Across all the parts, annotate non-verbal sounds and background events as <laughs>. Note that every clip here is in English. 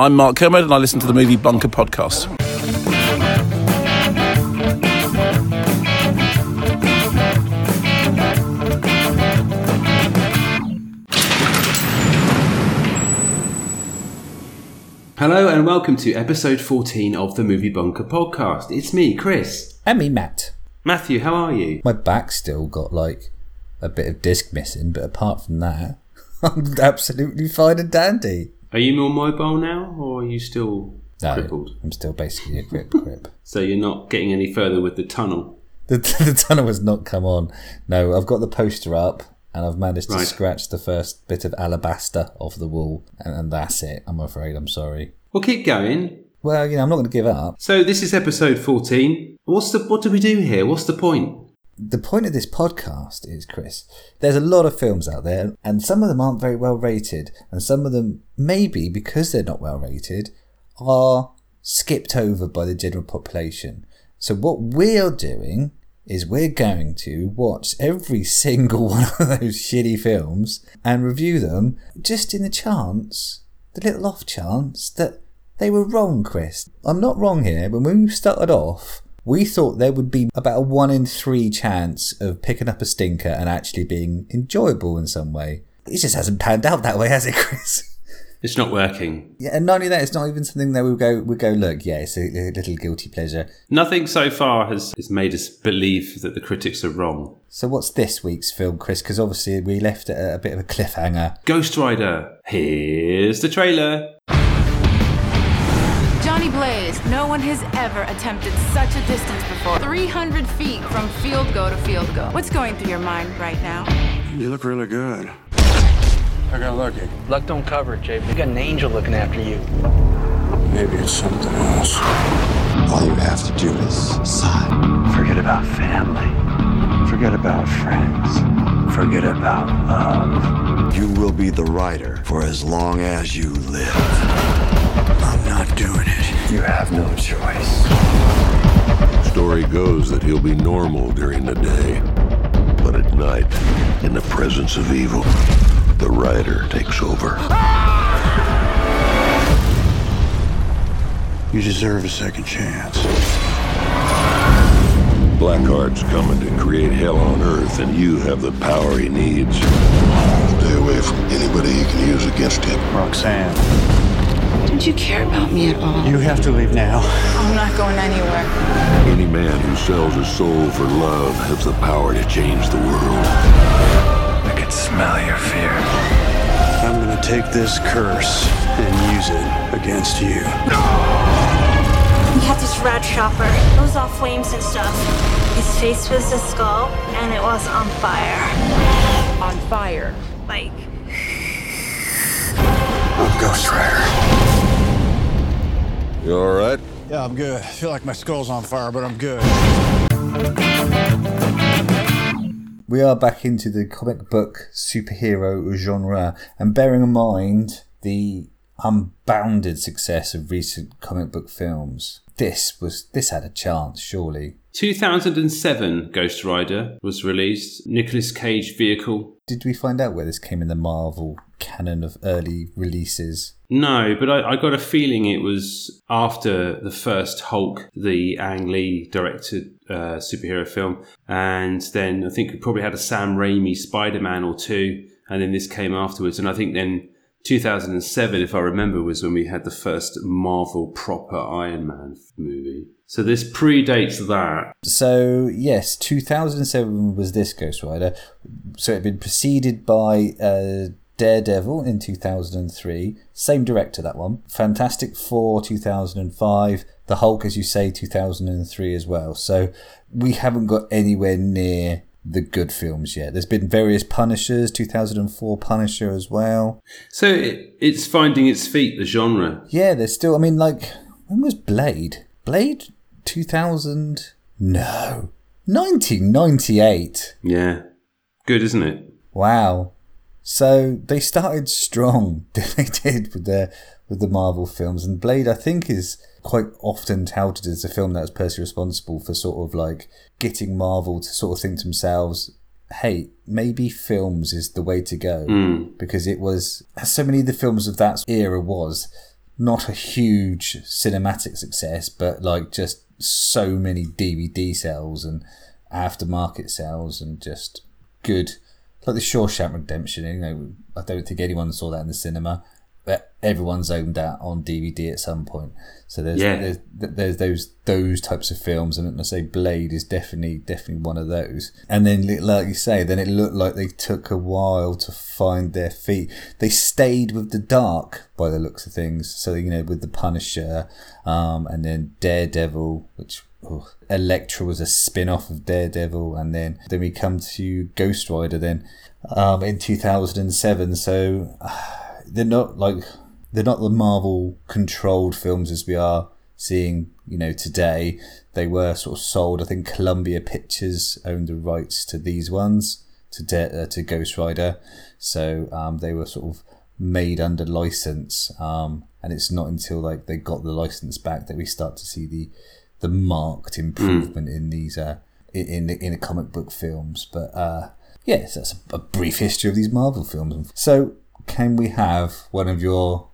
I'm Mark Kermode and I listen to the Movie Bunker podcast. Hello and welcome to episode 14 of the Movie Bunker podcast. It's me, Chris. And me, Matt. Matthew, how are you? My back still got like a bit of disc missing, but apart from that, <laughs> I'm absolutely fine and dandy. Are you more mobile now or are you still No, crippled? I'm still basically a grip grip. <laughs> So you're not getting any further with the tunnel? The, <laughs> the tunnel has not come on. No, I've got the poster up and I've managed to Right. scratch the first bit of alabaster off the wall, and, and that's it. I'm afraid. I'm sorry. Well, keep going. Well, you know, I'm not going to give up. So this is episode 14. What's the what do we do here? What's the point? The point of this podcast is, Chris, there's a lot of films out there, and some of them aren't very well rated, and some of them, maybe because they're not well rated, are skipped over by the general population. So, what we're doing is we're going to watch every <laughs> single one of those shitty films and review them just in the chance, the little off chance, that they were wrong, Chris. I'm not wrong here. When we started off, we thought there would be about a one in three chance of picking up a stinker and actually being enjoyable in some way. It just hasn't panned out that way, has it, Chris? It's not working. Yeah, and not only that, it's not even something that we go we go look. Yeah, it's a, a little guilty pleasure. Nothing so far has, has made us believe that the critics are wrong. So what's this week's film, Chris? Because obviously we left it at a bit of a cliffhanger. Ghost Rider. Here's the trailer. Johnny Blaze, no one has ever attempted such a distance before. 300 feet from field goal to field goal. What's going through your mind right now? You look really good. I got lucky. Luck don't cover it, Jay. You got an angel looking after you. Maybe it's something else. All you have to do is sign. Forget about family. Forget about friends. Forget about love. You will be the rider for as long as you live. I'm not doing it. You have no choice. Story goes that he'll be normal during the day, but at night, in the presence of evil, the rider takes over. You deserve a second chance. Blackheart's coming to create hell on Earth, and you have the power he needs. Stay away from anybody he can use against him. Roxanne, Don't you care about me at all? you have to leave now. I'm not going anywhere. Any man who sells his soul for love has the power to change the world. I can smell your fear. I'm gonna take this curse and use it against you. We had this rat shopper. It was all flames and stuff. His face was a skull, and it was on fire. On fire. Like, I'm Ghost Rider. You alright? Yeah, I'm good. I feel like my skull's on fire, but I'm good. We are back into the comic book superhero genre, and bearing in mind the unbounded success of recent comic book films, this was this had a chance, surely. 2007 Ghost Rider was released. Nicolas Cage vehicle. Did we find out where this came in the Marvel canon of early releases? No, but I, I got a feeling it was after the first Hulk, the Ang Lee directed uh, superhero film, and then I think we probably had a Sam Raimi Spider Man or two, and then this came afterwards. And I think then 2007, if I remember, was when we had the first Marvel proper Iron Man movie. So this predates that. So yes, 2007 was this Ghost Rider. So it had been preceded by uh, Daredevil in 2003. Same director that one. Fantastic Four 2005. The Hulk, as you say, 2003 as well. So we haven't got anywhere near the good films yet. There's been various Punishers, 2004 Punisher as well. So it, it's finding its feet, the genre. Yeah, there's still. I mean, like when was Blade? Blade 2000? No, 1998. Yeah. Good, isn't it? Wow. So they started strong. <laughs> They did with the with the Marvel films, and Blade, I think, is quite often touted as a film that was personally responsible for sort of like getting Marvel to sort of think to themselves, "Hey, maybe films is the way to go," Mm. because it was as so many of the films of that era was. not a huge cinematic success, but like just so many DVD sales and aftermarket sales and just good. Like the Shawshank Redemption, you know, I don't think anyone saw that in the cinema, everyone's owned that on DVD at some point. So there's Yeah. there's, there's those those types of films, and I say Blade is definitely definitely one of those. And then, like you say, then it looked like they took a while to find their feet. They stayed with the dark by the looks of things. So you know, with the Punisher, um, and then Daredevil, which. Oh, Elektra was a spin-off of Daredevil, and then then we come to Ghost Rider. Then um, in two thousand and seven, so they're not like they're not the Marvel controlled films as we are seeing, you know, today. They were sort of sold. I think Columbia Pictures owned the rights to these ones to De- uh, to Ghost Rider, so um, they were sort of made under license. Um, and it's not until like they got the license back that we start to see the the marked improvement in these uh in in the, in the comic book films. But uh, yes, that's a, a brief history of these Marvel films. So can we have one of your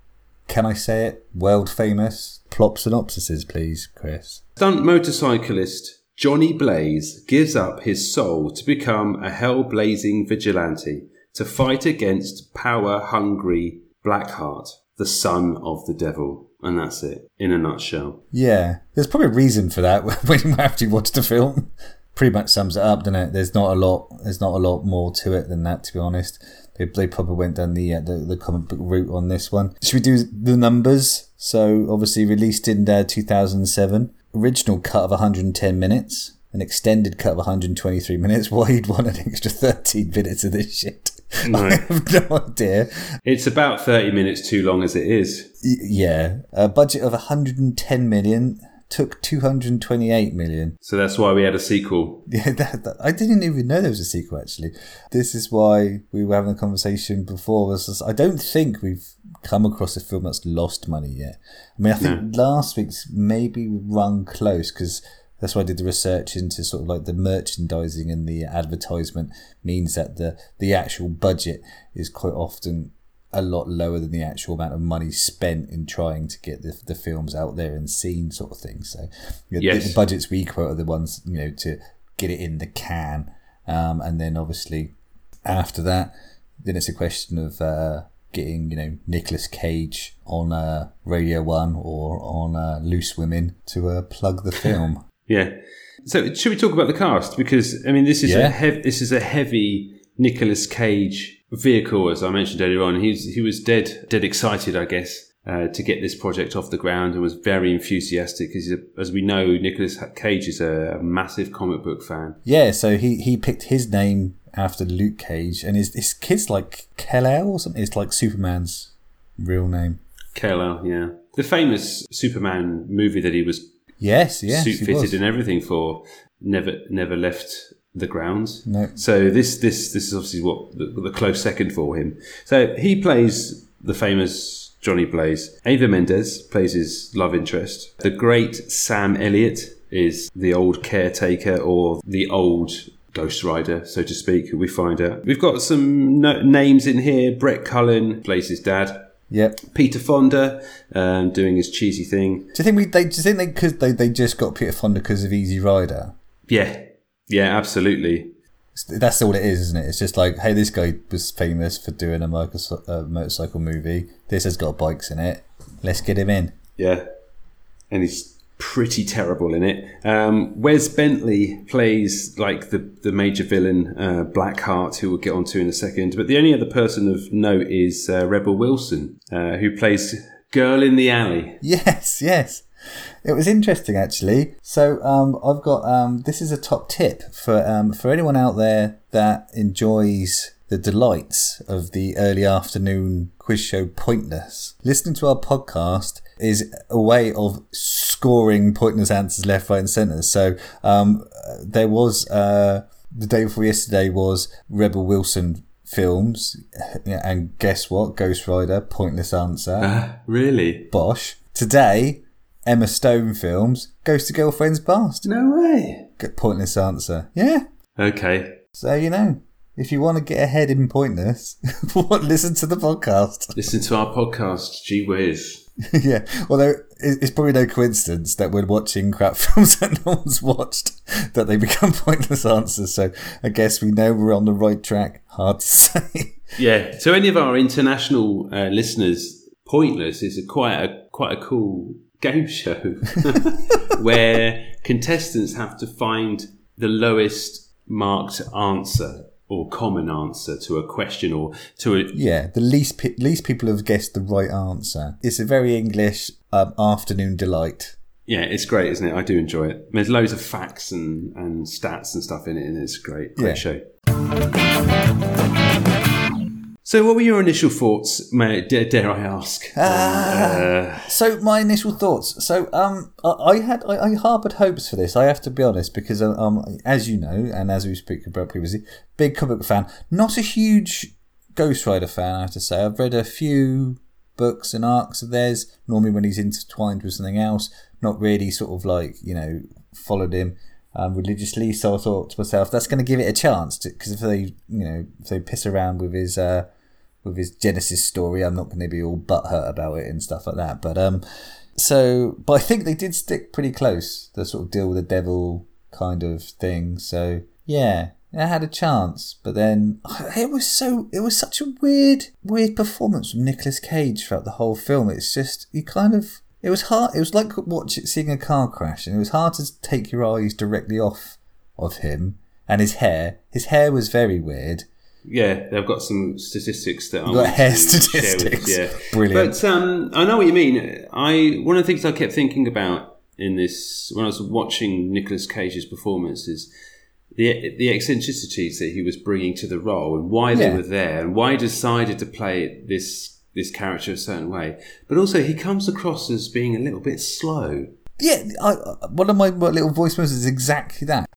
can I say it world famous plot synopsises, please, Chris? Stunt motorcyclist Johnny Blaze gives up his soul to become a hell blazing vigilante to fight against power hungry Blackheart, the son of the devil. And that's it, in a nutshell. Yeah, there's probably a reason for that <laughs> when you actually watch the film. Pretty much sums it up, doesn't it? There's not a lot. There's not a lot more to it than that, to be honest. They, they probably went down the, uh, the the comic book route on this one. Should we do the numbers? So obviously released in uh, 2007, original cut of 110 minutes, an extended cut of 123 minutes. <laughs> Why you'd want an extra 13 minutes of this shit? No. <laughs> I have no idea. It's about 30 minutes too long as it is. Y- yeah, a budget of 110 million took 228 million. So that's why we had a sequel. <laughs> Yeah, that, that- I didn't even know there was a sequel. Actually, this is why we were having a conversation before. Was just- I don't think we've come across a film that's lost money yet. I mean, I think last week's maybe run close because that's why I did the research into sort of like the merchandising and the advertisement means that the the actual budget is quite often a lot lower than the actual amount of money spent in trying to get the, the films out there and seen sort of thing. So you know, the- Yes. the budgets we quote are the ones you know to get it in the can, um, and then obviously after that, then it's a question of uh, getting you know Nicolas Cage on uh, Radio One or on uh, Loose Women to uh, plug the <laughs> film. Yeah. So should we talk about the cast? Because I mean, this is Yeah. a hev- this is a heavy Nicolas Cage vehicle, as I mentioned earlier on. He's he was dead dead excited, I guess, uh, to get this project off the ground, and was very enthusiastic. Because as we know, Nicolas Cage is a, a massive comic book fan. yeah, so he he picked his name after Luke Cage, and his his kid's like Kal-El or something. It's like Superman's real name. KLL, yeah, the famous Superman movie that he was Yes, yes, suit fitted was. and everything for never never left the grounds. No. So this this this is obviously what the, the close second for him. So he plays the famous Johnny Blaze. Eva Mendes plays his love interest. The great Sam Elliott is the old caretaker or the old Ghost Rider, so to speak. We find out we've got some no- names in here. Brett Cullen plays his dad. Yep. Peter Fonda um, doing his cheesy thing. Do you think we? They, do you think they? Because they, they just got Peter Fonda because of Easy Rider. Yeah, yeah, absolutely. That's all it is, isn't it? It's just like, hey, this guy was famous for doing a motorcycle, movie. This has got bikes in it. Let's get him in. Yeah, and he's pretty terrible in it. Um, Wes Bentley plays like the the major villain, uh, Blackheart, who we'll get onto in a second. But the only other person of note is uh, Rebel Wilson, uh, who plays Girl in the Alley. Yes, yes. It was interesting actually. So um, I've got um, this is a top tip for um, for anyone out there that enjoys the delights of the early afternoon quiz show Pointless. Listening to our podcast is a way of scoring pointless answers left, right, and centre. So um, uh, there was uh, the day before yesterday was Rebel Wilson films, and guess what? Ghost Rider, pointless answer. Really? Bosh. Today, Emma Stone films, Ghost of Girlfriend's Past. No way. Good pointless answer. Yeah. Okay. So, you know, if you want to get ahead in pointless, <laughs> listen to the podcast. <laughs> Listen to our podcast. Gee whiz. <laughs> yeah, although it's probably no coincidence that we're watching crap films that no one's watched, that they become pointless answers. So I guess we know we're on the right track. Hard to say. Yeah. So any of our international uh, listeners, Pointless is a quite a quite a cool game <laughs> show <laughs> where contestants have to find the lowest marked answer or common answer to a question or to a Yeah, the least pe- least people have guessed the right answer. It's a very English um, afternoon delight. yeah, it's great, isn't it? I do enjoy it. There's loads of facts and, and stats and stuff in it, and it's great, great Yeah. show. So, what were your initial thoughts, may, dare, dare I ask? on, uh, So my initial thoughts. So um, I, had I, I harboured hopes for this. I have to be honest because uh, um, as you know, and as we speak about previously, big comic fan. Not a huge Ghost Rider fan. I have to say. I've read a few books and arcs of theirs. Normally when he's intertwined with something else. Not really sort of like you know followed him. Um, religiously, so I thought to myself, that's going to give it a chance because if they, you know, if they piss around with his uh, with his Genesis story. I'm not going to be all butthurt about it and stuff like that. But um, so but I think they did stick pretty close. The sort of deal with the devil kind of thing. So yeah, I had a chance, but then <sighs> it was so it was such a weird weird performance from Nicolas Cage throughout the whole film. It's just you kind of. It was hard. It was like watching seeing a car crash, and it was hard to take your eyes directly off of him and his hair. His hair was very weird. Yeah, they've got some statistics that I got want hair to share with- statistics. Yeah, Brilliant. But um, I know what you mean. I one of the things I kept thinking about in this when I was watching Nicolas Cage's performance is the the eccentricities that he was bringing to the role and why they Yeah. were there and why he decided to play this this character a certain way. But also, he comes across as being a little bit slow. Yeah, I, I- one of my little voice memos is exactly that.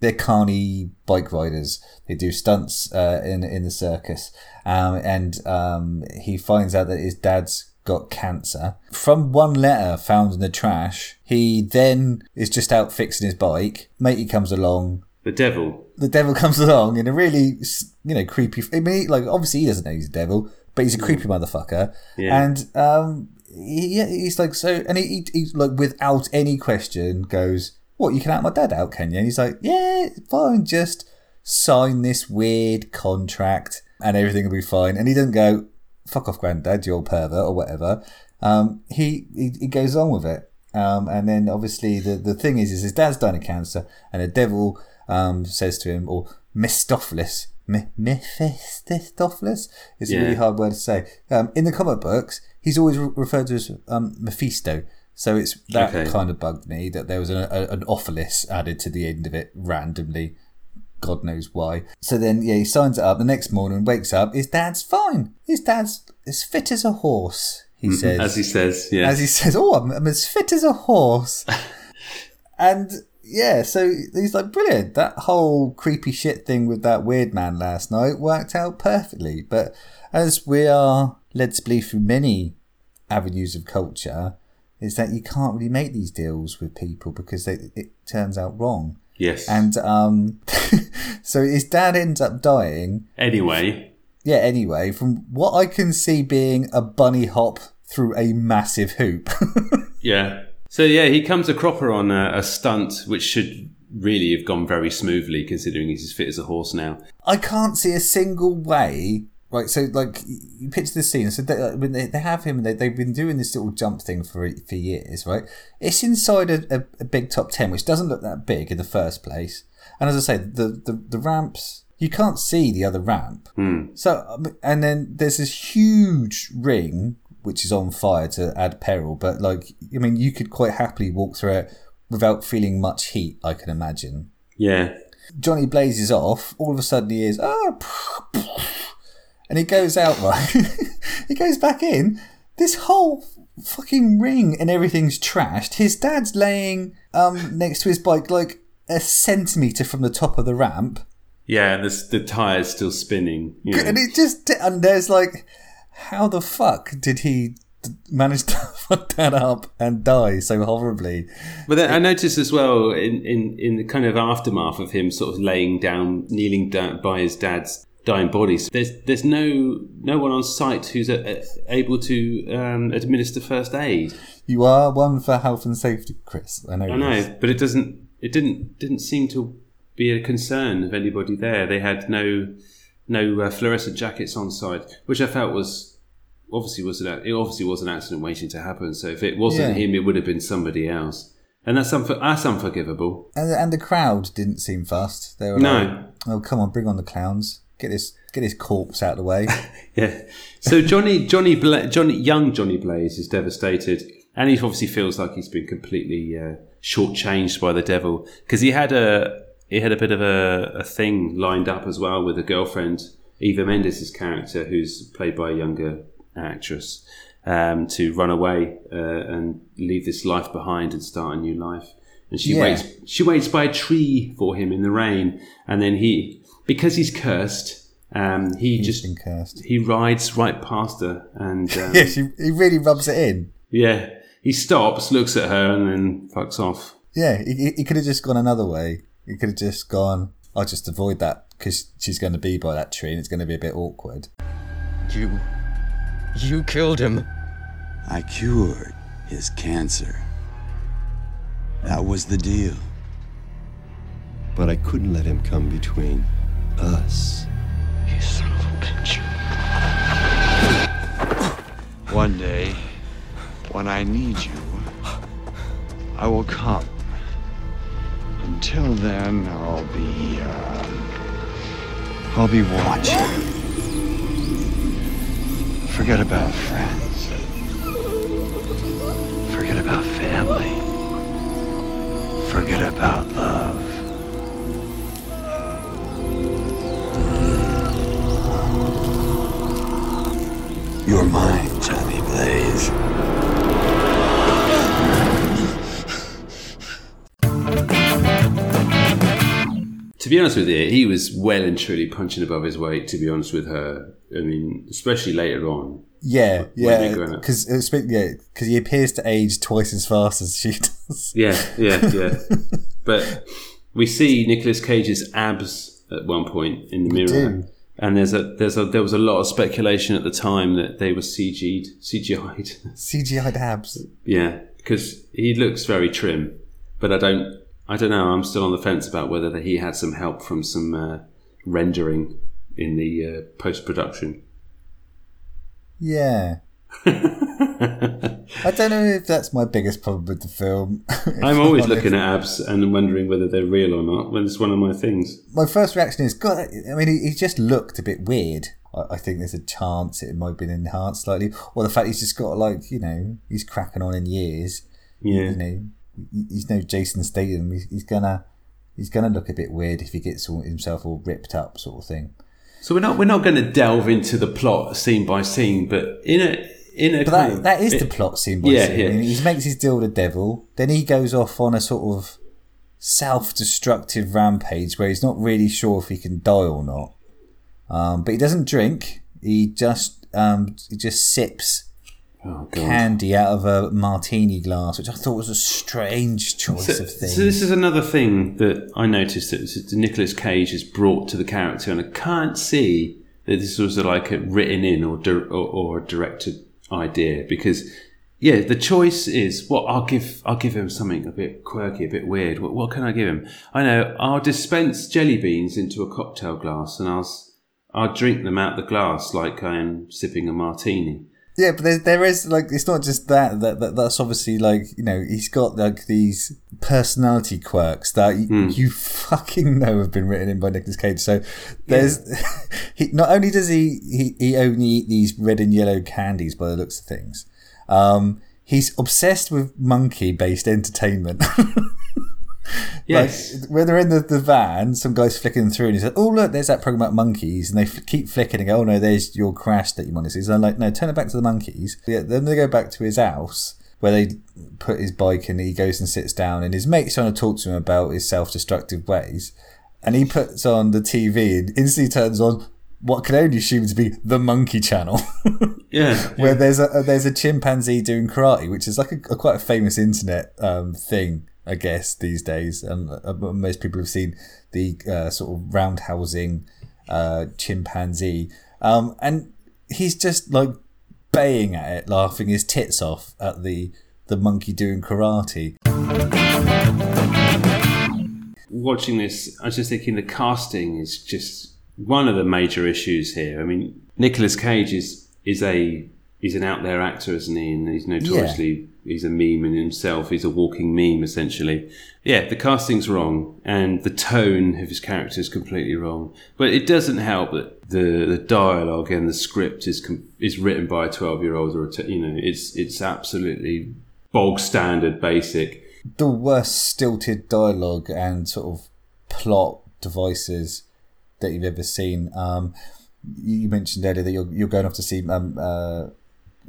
They're carny bike riders. They do stunts uh, in in the circus, um, and um, he finds out that his dad's got cancer. From one letter found in the trash, he then is just out fixing his bike. Matey comes along, The devil. the devil comes along in a really, you know, creepy. I mean, like obviously he doesn't know he's a devil, but he's a creepy motherfucker. Yeah. And um, he, yeah, he's like so, and he, he, he's like without any question goes, "What? You can out my dad out, can you?" And he's like, "Yeah, fine, just sign this weird contract, and everything will be fine." And he doesn't go, "Fuck off, granddad, you old pervert," or whatever. Um, he, he he goes on with it. Um, and then obviously the, the thing is, is his dad's dying of cancer, and the devil um, says to him, or Mistopheles, Mi- Mephistopheles is a really hard word to say. Um, in the comic books, he's always re- referred to as um, Mephisto. So it's that Okay. kind of bugged me that there was an, a, an ophelis added to the end of it randomly. God knows why. So then, yeah, he signs it up. The next morning, wakes up. His dad's fine. His dad's as fit as a horse. He says, As he says, yeah. as he says, "Oh, I'm, I'm as fit as a horse," <laughs> and yeah, so he's like, "Brilliant!" That whole creepy shit thing with that weird man last night worked out perfectly. But as we are led to believe through many avenues of culture, is that you can't really make these deals with people because they, it turns out wrong. yes. And um, <laughs> so his dad ends up dying, anyway, yeah, anyway, from what I can see being a bunny hop through a massive hoop. <laughs> Yeah. So yeah, he comes a cropper on a, a stunt which should really have gone very smoothly, considering he's as fit as a horse now. I can't see a single way. Right, so like you picture this scene. So they, like, when they, they have him, they, they've been doing this little jump thing for for years, right? It's inside a, a, a big top ten, which doesn't look that big in the first place. And as I say, the the, the ramps you can't see the other ramp. So um, and then there's this huge ring which is on fire to add peril. But like, I mean, you could quite happily walk through it without feeling much heat. I can imagine. Yeah. Johnny blazes off. All of a sudden, he is ah, and he goes out <laughs> right. he goes back in. This whole fucking ring and everything's trashed. His dad's laying um next to his bike like a centimeter from the top of the ramp, Yeah, and the, the tire's still spinning. you know. and it just and there's like, how the fuck did he manage to <laughs> fuck that up and die so horribly? But then I noticed as well in, in, in the kind of aftermath of him sort of laying down, kneeling down by his dad's dying bodies. There's there's no no one on site who's a, a, able to um, administer first aid. You are one for health and safety, Chris. I know. I know, but it doesn't. It didn't didn't seem to be a concern of anybody there. They had no no uh, fluorescent jackets on site, which I felt was obviously was an it obviously was an accident waiting to happen. So if it wasn't Yeah. him, it would have been somebody else, and that's unfor- that's unforgivable. And, and the crowd didn't seem fussed. They were No. like, "Oh, come on, bring on the clowns. Get this, get this corpse out of the way." <laughs> Yeah. So Johnny Johnny Bla- Johnny young Johnny Blaze is devastated, and he obviously feels like he's been completely uh, shortchanged by the devil because he had a he had a bit of a, a thing lined up as well with a girlfriend, Eva Mendes' character, who's played by a younger actress, um, to run away uh, and leave this life behind and start a new life. And she Yeah. waits. She waits by a tree for him in the rain, and then he, because he's cursed, um, he just been cursed. he rides right past her, and <laughs> um, yeah, she, he really rubs it in. yeah, he stops, looks at her, and then fucks off. Yeah, he, he- he could have just gone another way. He could have just gone. I'll just avoid that because she's going to be by that tree and it's going to be a bit awkward. You. You killed him. I cured his cancer. That was the deal. But I couldn't let him come between us. You son of a bitch. One day, when I need you, I will come. Until then, I'll be, uh, I'll be watching. Forget about friends. Forget about family. Forget about love. You're mine, Johnny Blaze. To be honest with you, he was well and truly punching above his weight. To be honest with her, I mean, especially later on. Yeah, yeah, because uh, yeah, because he appears to age twice as fast as she <laughs> does. Yeah, yeah, yeah. <laughs> but we see Nicolas Cage's abs at one point in the mirror, do. And there's a there's a there was a lot of speculation at the time that they were CG'd, CGI'd. CGI'd abs. yeah, because he looks very trim, but I don't I don't know. I'm still on the fence about whether he had some help from some uh, rendering in the uh, post production. Yeah. <laughs> I don't know if that's my biggest problem with the film. <laughs> I'm always looking at abs and wondering whether they're real or not. When it's one of my things. My first reaction is, God, I mean, he, he just looked a bit weird. I, think there's a chance it might have been enhanced slightly. Or the fact he's just got, like, you know, he's cracking on in years. Yeah. You know, he- he's no Jason Statham. He's, he's gonna. He's gonna look a bit weird if he gets all, himself all ripped up, sort of thing. So we're not we're not going to delve into the plot scene by scene, but in a in a But that, of- that is it- the plot scene by Yeah, yeah. I mean, he makes his deal with the devil, then he goes off on a sort of self-destructive rampage where he's not really sure if he can die or not. Um, but he doesn't drink. He just um, he just sips Oh, candy out of a martini glass, which I thought was a strange choice So, of things. so this is another thing that I noticed that Nicolas Cage has brought to the character, and I can't see that this was like a written in or di- or, or directed idea because yeah, the choice is what I'll give. I'll give him something a bit quirky, a bit weird. What, what can I give him? I know I'll dispense jelly beans into a cocktail glass, and I'll I'll drink them out the glass like I am sipping a martini. Yeah, but there, there is like it's not just that, that that that's obviously like you know he's got like these personality quirks that y- Hmm. you fucking know have been written in by Nicolas Cage. So there's <laughs> he not only does he, he he only eat these red and yellow candies by the looks of things, um, he's obsessed with monkey based entertainment. <laughs> Yes. Like, when they're in the, the van, some guy's flicking through and he said, Oh, look, there's that program about monkeys. And they f- keep flicking and go, Oh, no, there's your crash that you want to see. So I'm like, No, turn it back to the monkeys. Yeah, then they go back to his house where they put his bike and he goes and sits down. And his mate's trying to talk to him about his self destructive ways. And he puts on the TV and instantly turns on what can only assume to be the monkey channel. <laughs> Yeah, where there's a there's a chimpanzee doing karate, which is like a, a quite a famous internet um, thing, I guess these days. And uh, most people have seen the uh, sort of roundhousing uh, chimpanzee, um, and he's just like baying at it, laughing his tits off at the the monkey doing karate. Watching this, I was just thinking the casting is just one of the major issues here. I mean, Nicolas Cage is is a he's an out there actor, isn't he? And he's notoriously he's a meme in himself. He's a walking meme, essentially. Yeah, the casting's wrong, and the tone of his character is completely wrong. But it doesn't help that the the dialogue and the script is com- is written by a twelve year old or a t- you know it's it's absolutely bog standard, basic. The worst stilted dialogue and sort of plot devices that you've ever seen. Um, you mentioned earlier that you're you're going off to see um, uh,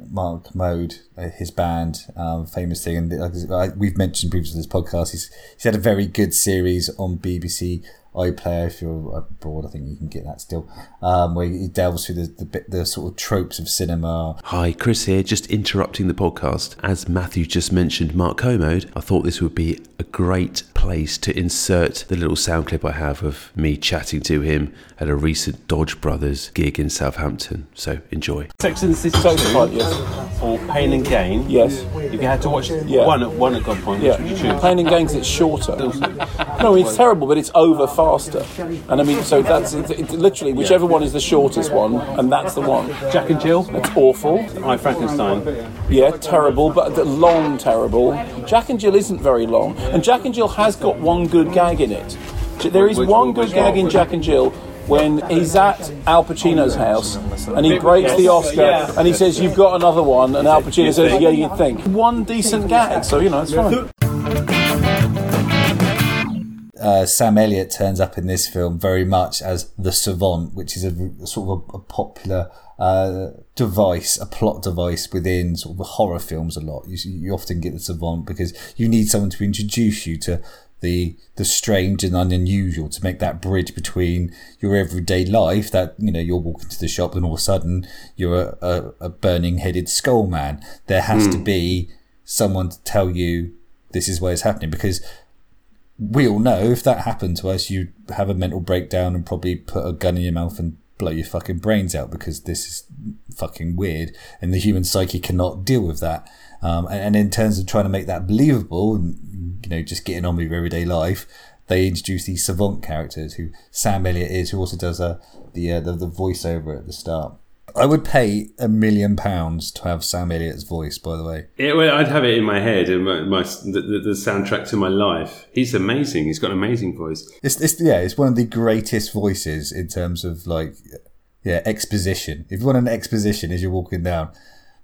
Mark Kermode, uh, his band, um, famous thing, and like, we've mentioned previously in this podcast. He's he's had a very good series on BBC iPlayer. If you're abroad, I think you can get that still, um, where he delves through the, the the sort of tropes of cinema. Hi, Chris here, just interrupting the podcast. As Matthew just mentioned, Mark Kermode, I thought this would be a great place to insert the little sound clip I have of me chatting to him at a recent Dodge Brothers gig in Southampton. So enjoy. Sex and the City 2 yes. or Pain and Gain. Yes. If you had to watch Yeah. one at one at gunpoint, Yeah, which would you choose? Pain and Gains it's shorter. No, it's terrible, but it's over faster. And I mean, so that's it, it, literally whichever one is the shortest one, and that's the one. Jack and Jill. It's awful. I Frankenstein. Yeah, terrible, but the long terrible. Jack and Jill isn't very long, and Jack and Jill has got one good gag in it. There is Which one one? good gag in Jack and Jill when he's at Al Pacino's house and he breaks the Oscar and he says, "You've got another one," and Al Pacino says, "Yeah, you think." One decent gag, so you know it's fine. Uh, Sam Elliott turns up in this film very much as the savant, which is a sort of a, a popular uh, device, a plot device within sort of horror films. A lot you, you often get the savant because you need someone to introduce you to the the strange and unusual to make that bridge between your everyday life that you know you're walking to the shop and all of a sudden you're a, a, a burning headed skull man. There has to Hmm. be someone to tell you this is where it's happening because we all know if that happened to us, you'd have a mental breakdown and probably put a gun in your mouth and blow your fucking brains out because this is fucking weird and the human psyche cannot deal with that. Um, and, and in terms of trying to make that believable and, you know, just getting on with everyday life, they introduce these savant characters who Sam Elliott is, who also does uh, the, uh, the the voiceover at the start. I would pay a million pounds to have Sam Elliott's voice, by the way. Yeah, well, I'd have it in my head and my, my the, the, the soundtrack to my life. He's amazing. He's got an amazing voice. It's, it's yeah, it's one of the greatest voices in terms of like yeah exposition. If you want an exposition as you're walking down,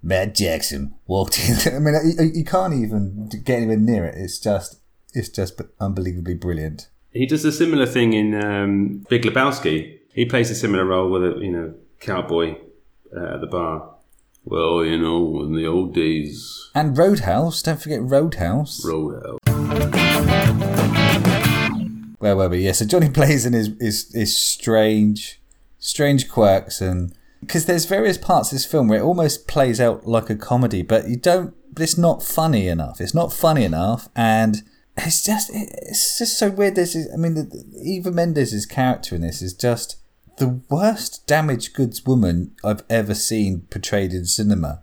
Matt Jackson walked in. <laughs> I mean, you, you can't even get anywhere near it. It's just it's just unbelievably brilliant. He does a similar thing in um, Big Lebowski. He plays a similar role with a you know cowboy uh, at the bar. Well, you know, in the old days, And Roadhouse, don't forget Roadhouse. Roadhouse. Where were we? Yeah, so Johnny <laughs> Blazon is is is strange, strange quirks, and because there's various parts of this film where it almost plays out like a comedy, but you don't. It's not funny enough. It's not funny enough, and it's just it's just so weird. This is, I mean, the, Eva Mendes' character in this is just the worst damaged goods woman I've ever seen portrayed in cinema,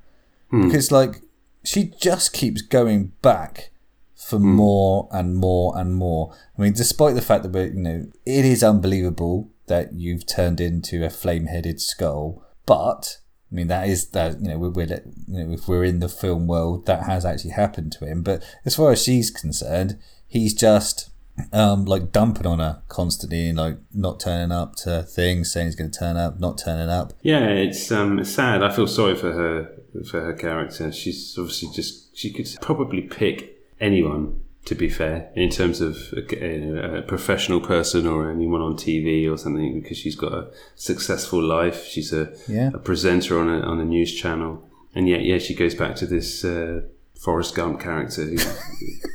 Hmm. because like she just keeps going back for more and more and more. I mean, despite the fact that we're, you know, it is unbelievable that you've turned into a flame-headed skull, but I mean that is that you know we're, we're you know if we're in the film world that has actually happened to him. But as far as she's concerned, he's just um like dumping on her constantly and like not turning up to things, saying he's going to turn up, not turning up. Yeah, it's um it's sad. I feel sorry for her for her character. She's obviously just she could probably pick anyone. To be fair, in terms of a, a professional person or anyone on TV or something, because she's got a successful life. She's a, Yeah. a presenter on a on a news channel, and yet, yeah, she goes back to this uh, Forrest Gump character who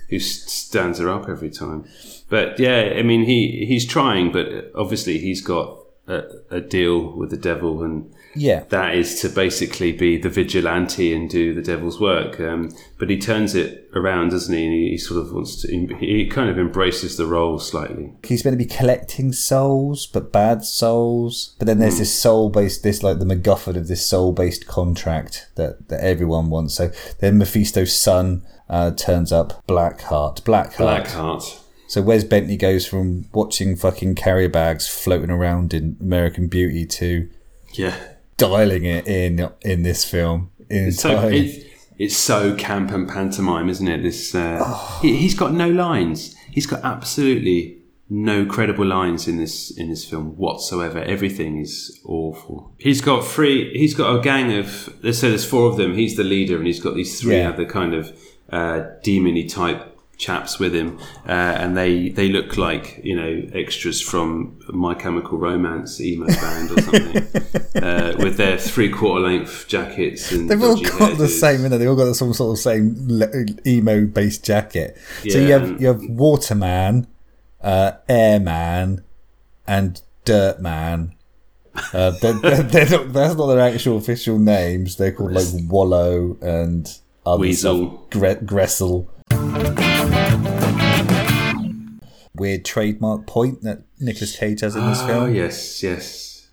who stands her up every time. But yeah, I mean, he he's trying, but obviously he's got a, a deal with the devil, and Yeah. that is to basically be the vigilante and do the devil's work. Um, but he turns it around, doesn't he? And he, he sort of wants to. He kind of embraces the role slightly. He's going to be collecting souls, but bad souls. But then there's Hmm. this soul based, this like the MacGuffin of this soul based contract that, that everyone wants. So then Mephisto's son uh, turns up, Blackheart. Blackheart. Blackheart. So Wes Bentley goes from watching fucking carrier bags floating around in American Beauty to Yeah. Dialing it in in this film. It's so it's, it's so camp and pantomime, isn't it? This uh, Oh. he, he's got no lines. He's got absolutely no credible lines in this in this film whatsoever. Everything is awful. He's got three. He's got a gang of. Let's say there's four of them. He's the leader, and he's got these three Yeah. other kind of uh, demony type chaps with him, uh, and they they look like you know extras from My Chemical Romance emo band or something, <laughs> uh, with their three quarter length jackets and They've all got the hairdos. same, innit? They've all got some sort of same emo based jacket. so you have you have Waterman, uh, Airman, and Dirtman. Uh, they're, <laughs> they're, they're not, that's not their actual official names. They're called like Wallow and other Weasel. Gre- Gressel. Weird trademark point that Nicolas Cage has in this Oh film. yes, yes.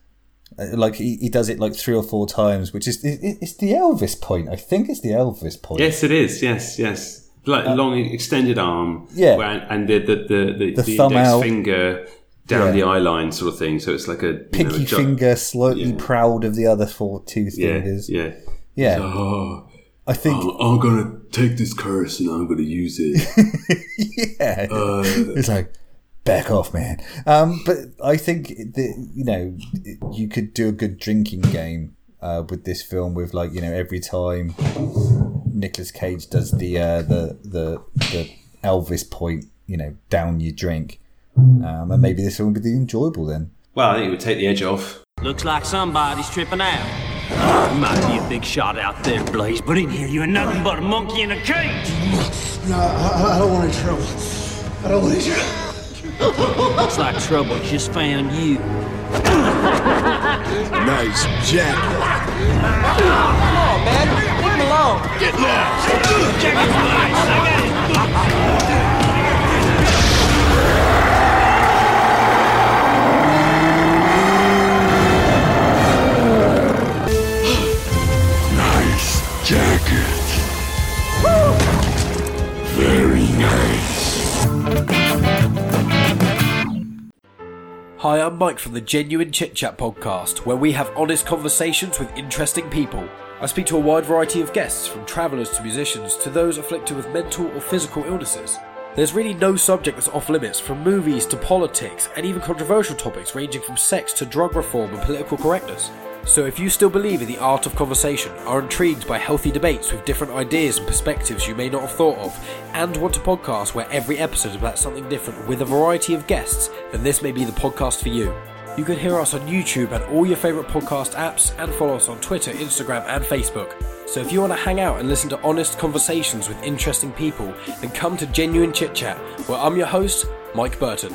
Uh, Like he, he does it like three or four times, which is it, it's the Elvis point. I think it's the Elvis point. Yes, it is. Yes, yes. Like long extended arm. Yeah. where- and the the the, the, The the thumb index out. finger down Yeah. the eye line sort of thing. So it's like a you know, pinky a finger slightly proud of the other four two Yeah, fingers. yeah. Yeah. Oh, I think I'm, I'm gonna take this curse and I'm gonna use it. <laughs> yeah. Uh, it's like back off, man. Um, but I think that you know you could do a good drinking game uh, with this film with like you know every time Nicolas Cage does the uh, the the the Elvis point, you know, down your drink, um, and maybe this film would be enjoyable then. Well, I think it would take the edge off. Looks like somebody's tripping out. You might be a big shot out there, Blaze, but in here you're nothing but a monkey in a cage. No, I, I don't want any trouble. I don't want any trouble. Looks like trouble just found you. <laughs> Nice jacket. Come on, man. Leave him alone. Get lost. Jacket's nice. I got it. <laughs> Hi, I'm Mike from the Genuine Chit Chat podcast, where we have honest conversations with interesting people. I speak to a wide variety of guests, from travellers to musicians to those afflicted with mental or physical illnesses. There's really no subject that's off limits, from movies to politics and even controversial topics ranging from sex to drug reform and political correctness. So if you still believe in the art of conversation, are intrigued by healthy debates with different ideas and perspectives you may not have thought of, and want a podcast where every episode is about something different with a variety of guests, then this may be the podcast for you. You can hear us on YouTube and all your favourite podcast apps, and follow us on Twitter, Instagram, and Facebook. So if you want to hang out and listen to honest conversations with interesting people, then come to Genuine Chit Chat, where I'm your host, Mike Burton.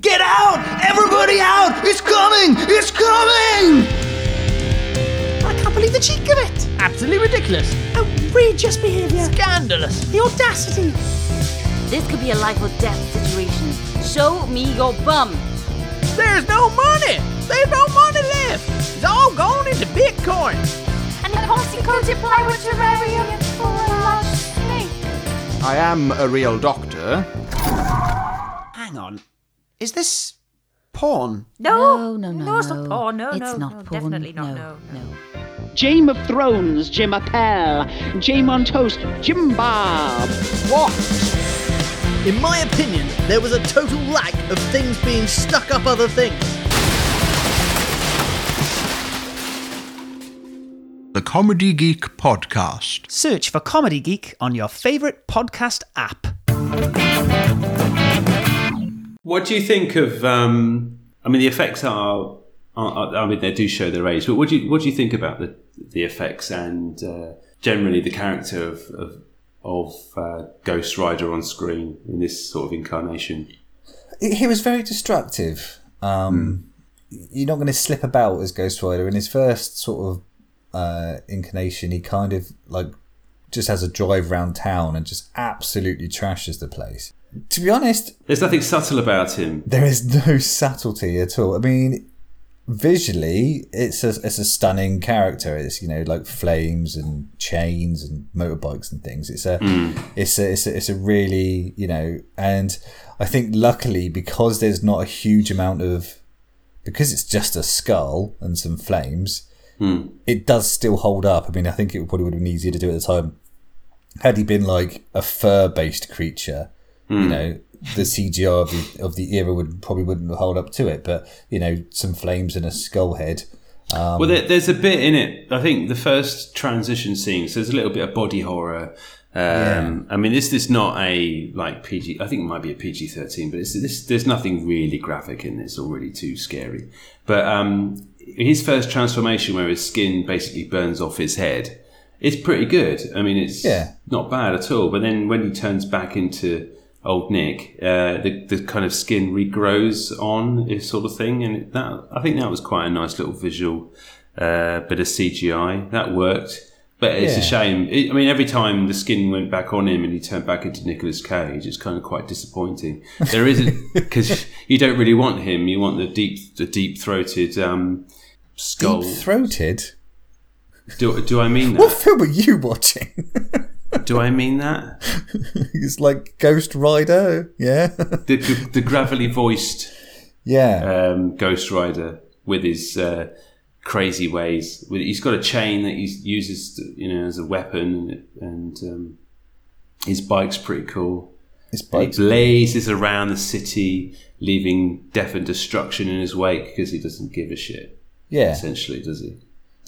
Get out! Everybody out! It's coming! It's coming! I can't believe the cheek of it! Absolutely ridiculous! Outrageous behaviour! Scandalous! The audacity! This could be a life or death situation. Show me your bum. There's no money! There's no money left! It's all gone into Bitcoin! And the consequences apply with terrarium for a large snake. I am a real doctor. Hang on. Is this porn? No, no, no, No, it's not porn. No, it's no, not no, porn. definitely not. No, no. Game of Thrones, Jim Appel. Jam on Toast, Jim Bob. What? In my opinion, there was a total lack of things being stuck up other things. The Comedy Geek Podcast. Search for Comedy Geek on your favourite podcast app. What do you think of? Um, I mean, the effects are, are. I mean, they do show their age. But what do you what do you think about the the effects and uh, generally the character of of, of uh, Ghost Rider on screen in this sort of incarnation? He was very destructive. Um, You're not going to slip about as Ghost Rider. In his first sort of uh, incarnation, he kind of like just has a drive around town and just absolutely trashes the place. To be honest, There's nothing subtle about him. there is no subtlety at all. I mean, visually, it's a it's a stunning character. It's you know like flames and chains and motorbikes and things. It's a hmm. it's a it's a it's a really you know, and I think luckily because there's not a huge amount of because it's just a skull and some flames, hmm. it does still hold up. I mean, I think it probably would have been easier to do at the time had he been like a fur based creature, you Hmm. know, the CGI of the of the era would probably wouldn't hold up to it. But you know, some flames and a skull head. Um, Well, there, there's a bit in it. I think the first transition scenes. There's a little bit of body horror. Um, I mean, this is not a like PG. I think it might be a PG thirteen, but it's, this, there's nothing really graphic in this or really too scary. But um, his first transformation, where his skin basically burns off his head, it's pretty good. I mean, it's Yeah. not bad at all. But then when he turns back into old Nick, uh, the the kind of skin regrows on this sort of thing, and that I think that was quite a nice little visual uh, bit of CGI that worked. But it's a shame. It, I mean, every time the skin went back on him and he turned back into Nicolas Cage, it's kind of quite disappointing. There isn't <laughs> because you don't really want him. You want the deep, the deep throated um, skull. Deep throated. Do, do I mean that? What film are you watching? <laughs> Do I mean that? <laughs> it's like Ghost Rider. Yeah. <laughs> The, the, gravelly voiced yeah. um, Ghost Rider with his uh, crazy ways. He's got a chain that he uses, you know, as a weapon, and um, his bike's pretty cool. His bike blazes around the city, leaving death and destruction in his wake because he doesn't give a shit. Yeah. essentially, does he?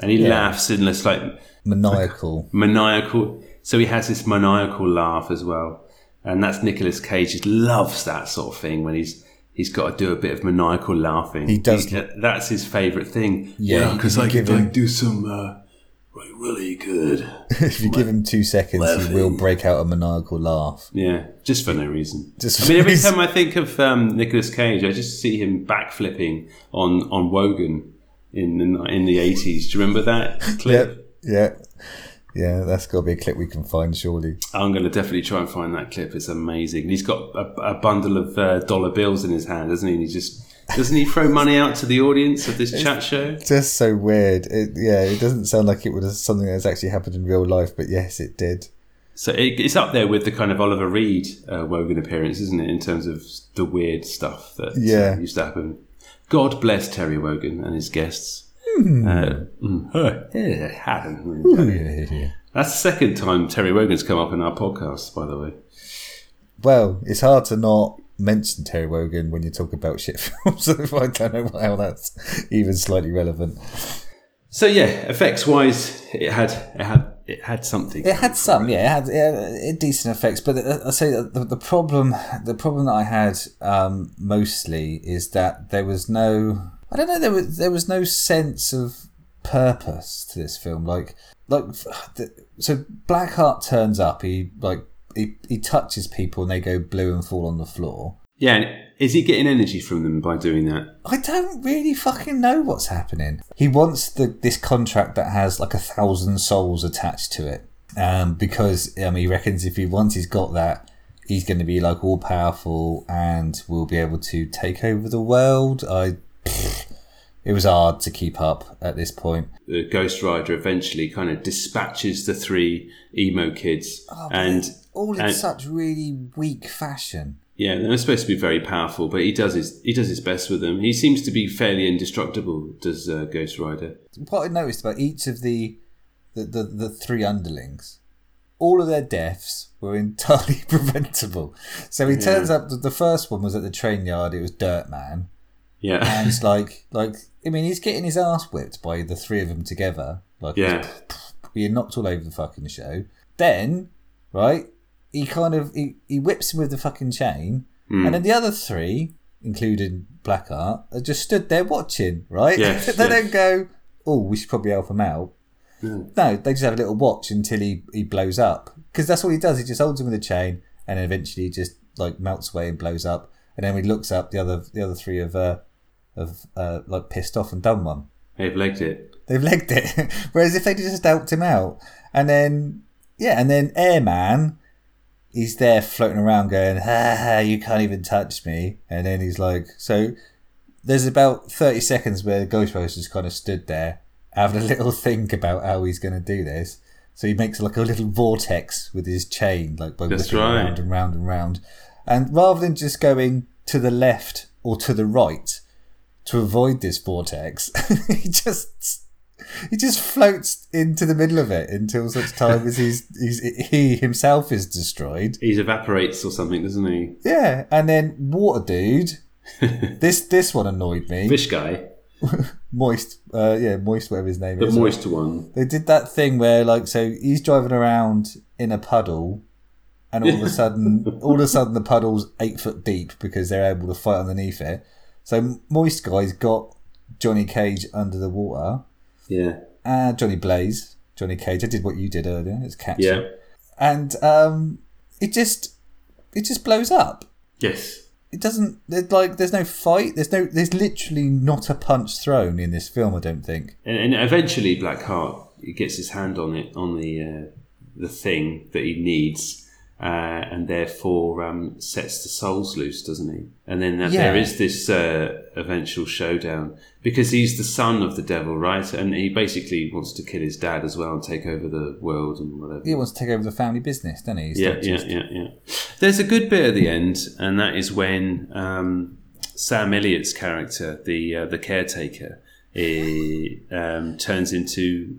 And he Yeah. laughs in this like Maniacal. maniacal. So he has this maniacal laugh as well, and that's Nicolas Cage. Just loves that sort of thing when he's he's got to do a bit of maniacal laughing. He does. that's his favourite thing. Yeah, because you I can like do some uh, like really good. <laughs> if you give him two seconds, he will break out a maniacal laugh. Yeah, just for no reason. Just I mean, every time I think of um, Nicolas Cage, I just see him backflipping on on Wogan in the in the eighties. Do you remember that <laughs> clip? Yeah. Yeah, that's got to be a clip we can find, surely. I'm going to definitely try and find that clip. It's amazing. He's got a, a bundle of uh, dollar bills in his hand, doesn't he? And he just doesn't he throw <laughs> money out to the audience of this chat show? Just so weird. It, yeah, it doesn't sound like it was something that's actually happened in real life, but yes, it did. So it, it's up there with the kind of Oliver Reed uh, Wogan appearance, isn't it? In terms of the weird stuff that uh, Yeah. used to happen. God bless Terry Wogan and his guests. Hmm. Uh, mm, huh, yeah, Adam. That's the second time Terry Wogan's come up in our podcast, by the way. Well, it's hard to not mention Terry Wogan when you talk about shit <laughs> films. so I don't know how that's even slightly relevant. So yeah, effects wise, it had it had it had something. It had some, yeah, it had, it had decent effects, but uh, I say that the, the problem, the problem that I had um, mostly is that there was no, I don't know, there was there was no sense of purpose to this film. Like, like, so Blackheart turns up, he like he, he touches people and they go blue and fall on the floor. Yeah, is he getting energy from them by doing that? I don't really fucking know what's happening. He wants the this contract that has like a thousand souls attached to it, um, because um, he reckons if he once he's got that, he's going to be like all powerful and will be able to take over the world. I, it was hard to keep up at this point. The Ghost Rider eventually kind of dispatches the three emo kids, Oh, and All in and- such really weak fashion. yeah, they're supposed to be very powerful, but he does his he does his best with them. He seems to be fairly indestructible. Does uh, Ghost Rider? what I noticed about each of the the, the, the three underlings, all of their deaths were <laughs> entirely preventable. So he Yeah. turns up. The first one was at the train yard. It was Dirt Man, Yeah, and it's <laughs> like like I mean he's getting his ass whipped by the three of them together. Like yeah. being knocked all over the fucking show. Then right, he kind of he, he whips him with the fucking chain, Mm. and then the other three, including Blackheart, are just stood there watching. Right, Yes, <laughs> they yes. don't go. Oh, we should probably help him out. Mm. No, they just have a little watch until he, he blows up. Because that's what he does. He just holds him with a chain and eventually he just like melts away and blows up. And then he looks up, the other the other three have uh, have uh, like pissed off and done one. They've legged it. They've legged it. <laughs> Whereas if they just helped him out, and then yeah, and then Airman, he's there floating around going, ha, you can't even touch me, and then he's like, so there's about thirty seconds where Ghostbusters kind of stood there having a little <laughs> think about how he's going to do this. So he makes like a little vortex with his chain, like by That's whipping right. round and round and round. And rather than just going to the left or to the right to avoid this vortex, <laughs> he just he just floats into the middle of it until such time as he's, <laughs> he's he himself is destroyed. He evaporates or something, doesn't he? Yeah, and then water dude. <laughs> this this one annoyed me. Fish guy. Moist, uh, yeah, moist, whatever his name The is. moist one. They did that thing where, like, so he's driving around in a puddle, and all of a sudden, all of a sudden, the puddle's eight foot deep because they're able to fight underneath it. So moist guy's got Johnny Cage under the water. Yeah. Uh, Johnny Blaze, Johnny Cage. I did what you did earlier. It's catchy. Yeah. And um, it just, it just blows up. Yes. It doesn't. There's like, there's no fight. There's no. There's literally not a punch thrown in this film. I don't think. And, and eventually, Blackheart he gets his hand on it on the uh, the thing that he needs, uh, and therefore um, sets the souls loose, doesn't he? And then uh, there Yeah. is this uh, eventual showdown because he's the son of the devil, right? And he basically wants to kill his dad as well and take over the world and whatever. He wants to take over the family business, doesn't he? He's Yeah, yeah, yeah, yeah. There's a good bit at the end, and that is when um, Sam Elliott's character, the uh, the caretaker, he, um, turns into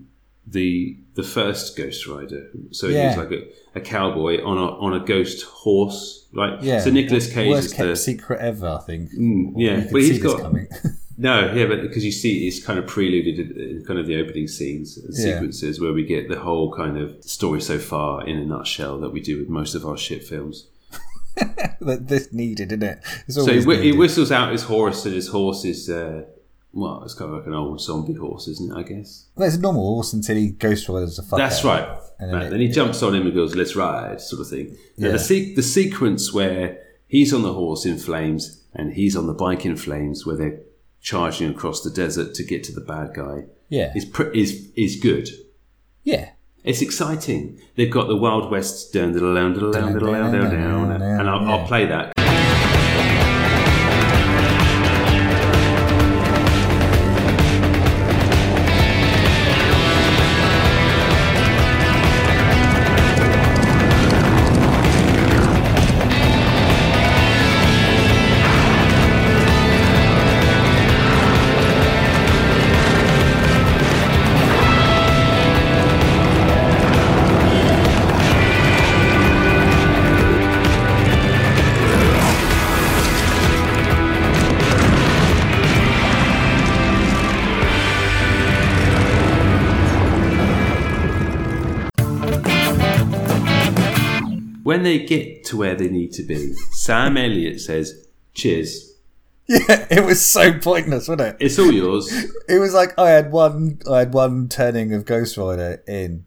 the the first Ghost Rider. So Yeah. he's like a, a cowboy on a on a ghost horse, right? Yeah. So Nicolas Cage Worst is kept the secret ever, I think. Mm, yeah, but he's got <laughs> no, yeah, but because you see, it's kind of preluded in- in kind of the opening scenes, and Yeah. sequences where we get the whole kind of story so far in a nutshell that we do with most of our shit films. <laughs> that this needed, isn't it? So he, he whistles out his horse, and his horse is uh, well, it's kind of like an old zombie horse, isn't it? I guess. Well, it's a normal horse until he Ghost Riders a fuck That's out. right. And Right, then, Then, he jumps on him and goes, "Let's ride," sort of thing. Now, Yeah. the se- the sequence where he's on the horse in flames and he's on the bike in flames, where they're charging across the desert to get to the bad guy, Yeah. is pr- is is good. Yeah. It's exciting. They've got the Wild West down, down, down, down, down, down, down, down, and I'll, I'll play that. When they get to where they need to be, Sam Elliott says, "Cheers." <laughs> Yeah, it was so pointless, wasn't it? It's all yours. <laughs> It was like I had one, I had one turning of Ghost Rider in,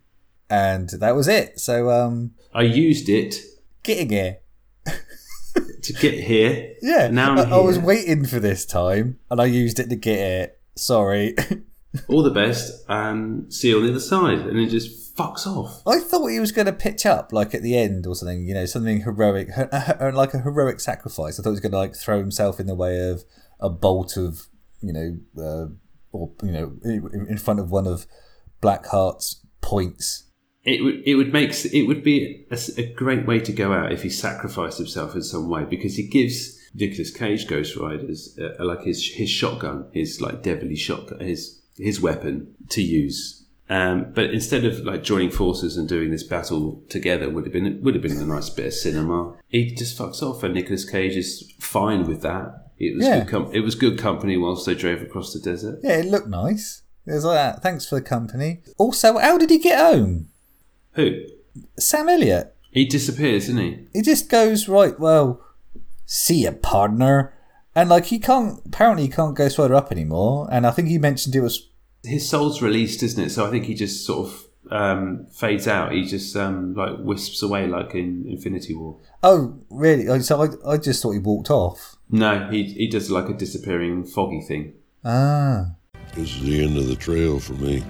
and that was it. So, um, I used it getting here. <laughs> to get here. Yeah, now I. I was waiting for this time, and I used it to get it. Sorry. All the best, and see you on the other side, and it just fucks off. I thought he was going to pitch up like at the end or something, you know, something heroic, like a heroic sacrifice. I thought he was going to like throw himself in the way of a bolt of, you know, uh, or you know, in in front of one of Blackheart's points. It would it would make it would be a great way to go out if he sacrificed himself in some way because he gives Nicolas Cage Ghost Riders uh, like his his shotgun, his like deadly shotgun, his his weapon to use. Um, but instead of like joining forces and doing this battle together, would have been would have been a nice bit of cinema. He just fucks off, and Nicolas Cage is fine with that. It was Yeah. good com- it was good company whilst they drove across the desert. Yeah, it looked nice. It was like that. Thanks for the company. Also, how did he get home? Who? Sam Elliott. He disappears, isn't he? He just goes right. Well, see ya, partner. And like he can't. Apparently, he can't go further up anymore. And I think he mentioned it was his soul's released, isn't it? So I think he just sort of um, fades out. He just um, like wisps away, like in Infinity War. Oh, really? So I, I just thought he walked off. No, he he does like a disappearing foggy thing. Ah. This is the end of the trail for me.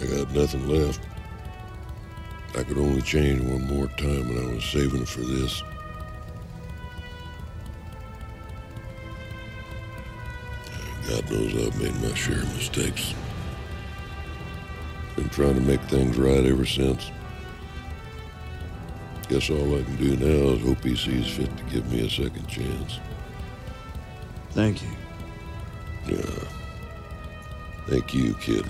I got nothing left. I could only change one more time, and I was saving it for this. God knows I've made my share of mistakes. Been trying to make things right ever since. Guess all I can do now is hope he sees fit to give me a second chance. Thank you. Yeah. Thank you, kid.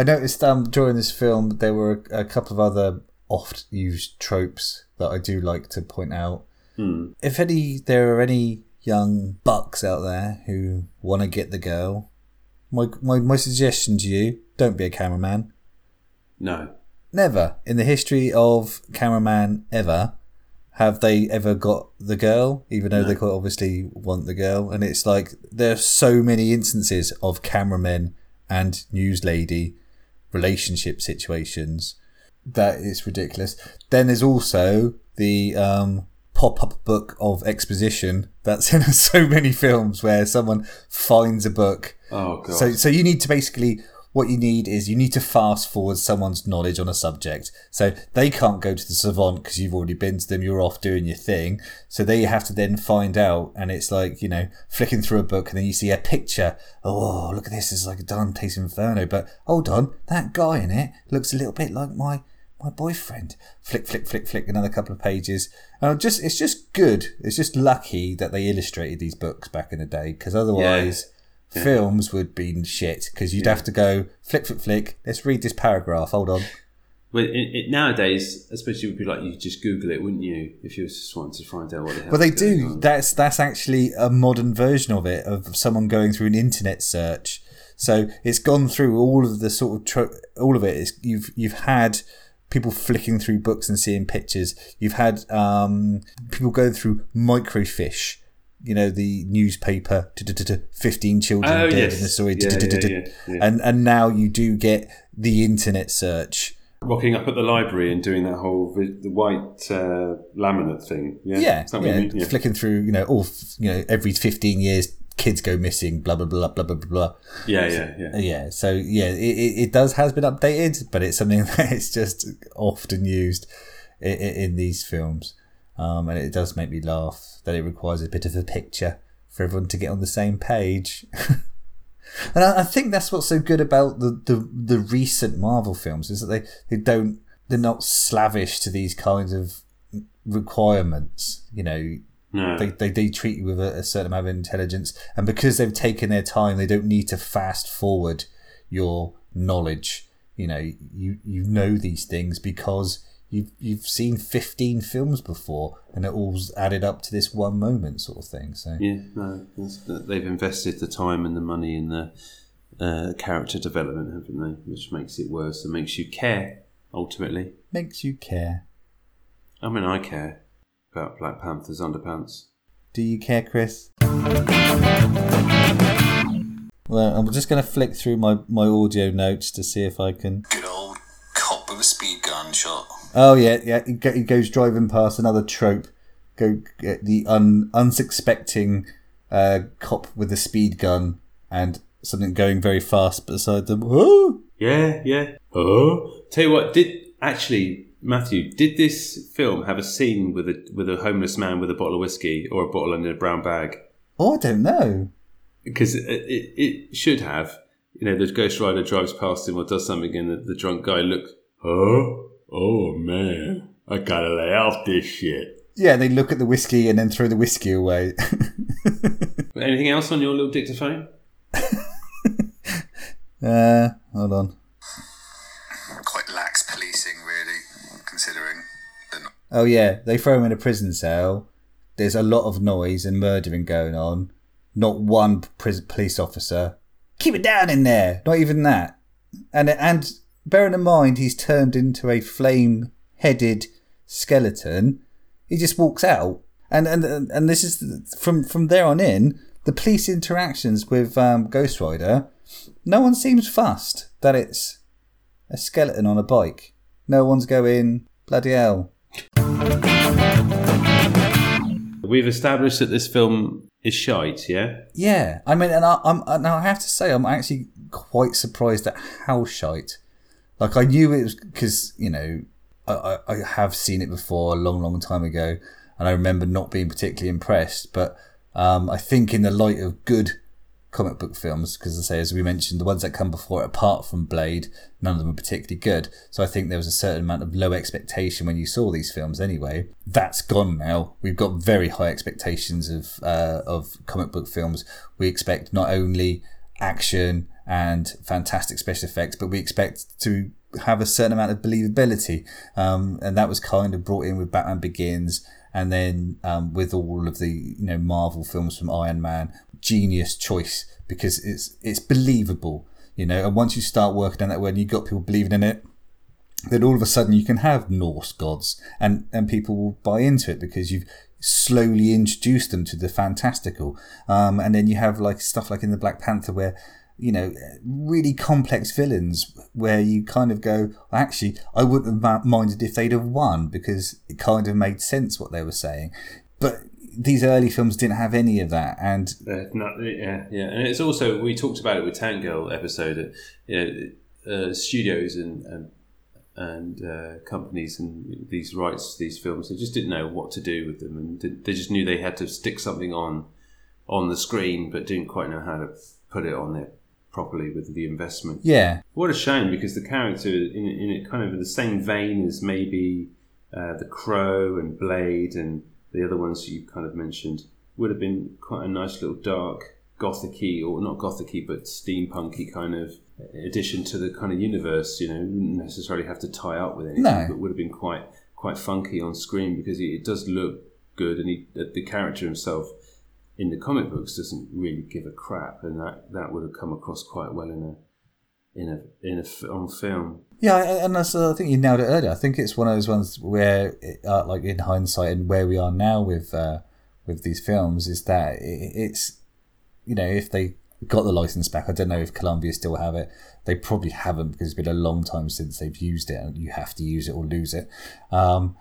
I noticed um, during this film there were a, a couple of other oft used tropes that I do like to point out. Hmm. If any, there are any young bucks out there who want to get the girl, my, my my suggestion to you: don't be a cameraman. No. Never in the history of cameraman ever have they ever got the girl, even though No. they quite obviously want the girl. And it's like there are so many instances of cameramen and news lady relationship situations that it's ridiculous. Then there's also the um, pop-up book of exposition that's <laughs> in so many films where someone finds a book. Oh, God. So so you need to basically what you need is you need to fast forward someone's knowledge on a subject. So they can't go to the savant because you've already been to them. You're off doing your thing. So they have to then find out, and it's like you know flicking through a book, and then you see a picture. Oh, look at this! It's like a Dante's Inferno. But hold on, that guy in it looks a little bit like my my boyfriend. Flick, flick, flick, flick. Another couple of pages. And just it's just good. It's just lucky that they illustrated these books back in the day because otherwise. Yeah. Films would be shit because you'd have to go flick, flick, flick. Let's read this paragraph. Hold on. Well, it, it, nowadays, especially, it would be like you just Google it, wouldn't you? If you just wanted to find out what the hell. Well, they do. That's that's actually a modern version of it of someone going through an internet search. So it's gone through all of the sort of tro- all of it. Is you've you've had people flicking through books and seeing pictures. You've had um, people going through microfiche. You know the newspaper. Fifteen children Oh, dead yes. in the story. Yeah, yeah, yeah. And and now you do get the internet search. Rocking up at the library and doing that whole vi- the white uh, laminate thing. Yeah, Yeah, Is that what yeah, you mean? Yeah. flicking through, you know, all f- you know, every fifteen years, kids go missing, blah blah blah blah blah blah blah. Yeah, yeah, yeah. Yeah, so yeah, it, it, it does has been updated, but it's something <laughs> that is just often used in, in these films, um, and it does make me laugh that it requires a bit of a picture for everyone to get on the same page. <laughs> And I, I think that's what's so good about the, the, the recent Marvel films is that they, they don't they're not slavish to these kinds of requirements. You know, No. they, they they treat you with a, a certain amount of intelligence, and because they've taken their time, they don't need to fast forward your knowledge. You know, you you know these things because you've you've seen fifteen films before, and it all's added up to this one moment, sort of thing. So Yeah, no, they've invested the time and the money in the uh, character development, haven't they? Which makes it worse and makes you care ultimately. makes you care. I mean, I care about Black Panther's underpants. Do you care, Chris? Well, I'm just going to flick through my, my audio notes to see if I can. Good old cop with a speed gun shot. Oh yeah, yeah. He go- he goes driving past another trope. Go get the un, unsuspecting uh, cop with a speed gun and something going very fast beside them. Whoa! Yeah, yeah. Oh, tell you what, did actually Matthew? Did this film have a scene with a with a homeless man with a bottle of whiskey or a bottle in a brown bag? Oh, I don't know. Because it, it, it should have. You know, the Ghost Rider drives past him or does something, and the, the drunk guy looks. Oh, oh man, I gotta lay off this shit. Yeah, they look at the whiskey and then throw the whiskey away. <laughs> Anything else on your little dictaphone? uh, hold on. Quite lax policing, really, considering not. Oh yeah, they throw him in a prison cell. There's a lot of noise and murdering going on. Not one pris- police officer. Keep it down in there. Not even that. And and bearing in mind he's turned into a flame-headed skeleton, he just walks out. And and and this is from from there on in. the police interactions with um, Ghost Rider, no one seems fussed that it's a skeleton on a bike. No one's going bloody hell. We've established that this film is shite, yeah? Yeah, I mean, and I, I'm and I have to say, I'm actually quite surprised at how shite. Like I knew it was because you know I, I, have seen it before a long, long time ago, and I remember not being particularly impressed. But um, I think in the light of good comic book films, because I say as we mentioned, the ones that come before it, apart from Blade, none of them are particularly good. So I think there was a certain amount of low expectation when you saw these films. Anyway, that's gone now. We've got very high expectations of uh, of comic book films. We expect not only action and fantastic special effects, but we expect to have a certain amount of believability, um, and that was kind of brought in with Batman Begins, and then um, with all of the you know Marvel films from Iron Man, genius choice because it's it's believable, you know. And once you start working on that way, and you've got people believing in it, then all of a sudden you can have Norse gods, and and people will buy into it because you've slowly introduced them to the fantastical, um, and then you have like stuff like in the Black Panther where you know, really complex villains where you kind of go, actually, I wouldn't have minded if they'd have won because it kind of made sense what they were saying. But these early films didn't have any of that, and Uh, yeah, yeah, and it's also we talked about it with Tank Girl episode. You know, uh, studios and and, and uh, companies and these rights these films, they just didn't know what to do with them, and they- they just knew they had to stick something on on the screen, but didn't quite know how to put it on there properly with the investment. Yeah. What a shame because the character in, in it kind of in the same vein as maybe uh, the Crow and Blade and the other ones you kind of mentioned would have been quite a nice little dark gothicy or not gothicy but steampunky kind of addition to the kind of universe. You know, wouldn't necessarily have to tie up with anything, No. but would have been quite quite funky on screen because it, it does look good and he, the character himself in the comic books doesn't really give a crap, and that, that would have come across quite well in a in a in a on film. Yeah, and that's, uh, I think you nailed it earlier. I think it's one of those ones where, it, uh, like in hindsight, and where we are now with uh, with these films, is that it, it's you know if they got the license back, I don't know if Columbia still have it. They probably haven't because it's been a long time since they've used it, and you have to use it or lose it. Um,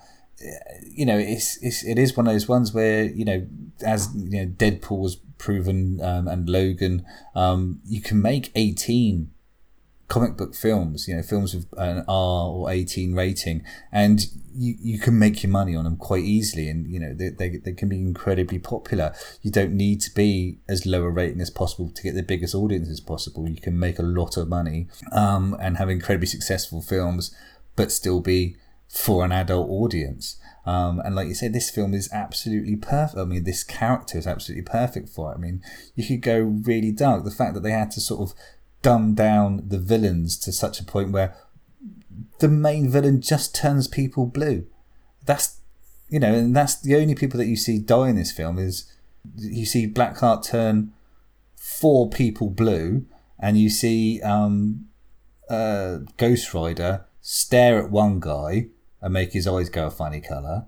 you know, it's, it's it is one of those ones where you know, as you know, Deadpool was proven um, and Logan, um, you can make eighteen comic book films, you know, films with an R or 18 rating, and you, you can make your money on them quite easily. And, you know, they, they, they can be incredibly popular. You don't need to be as low a rating as possible to get the biggest audience as possible. You can make a lot of money um, and have incredibly successful films, but still be for an adult audience. Um, and like you said, this film is absolutely perfect. I mean, this character is absolutely perfect for it. I mean, you could go really dark. The fact that they had to sort of dumb down the villains to such a point where the main villain just turns people blue. That's you know, and that's the only people that you see die in this film is you see Blackheart turn four people blue, and you see um, uh, Ghost Rider stare at one guy and make his eyes go a funny color,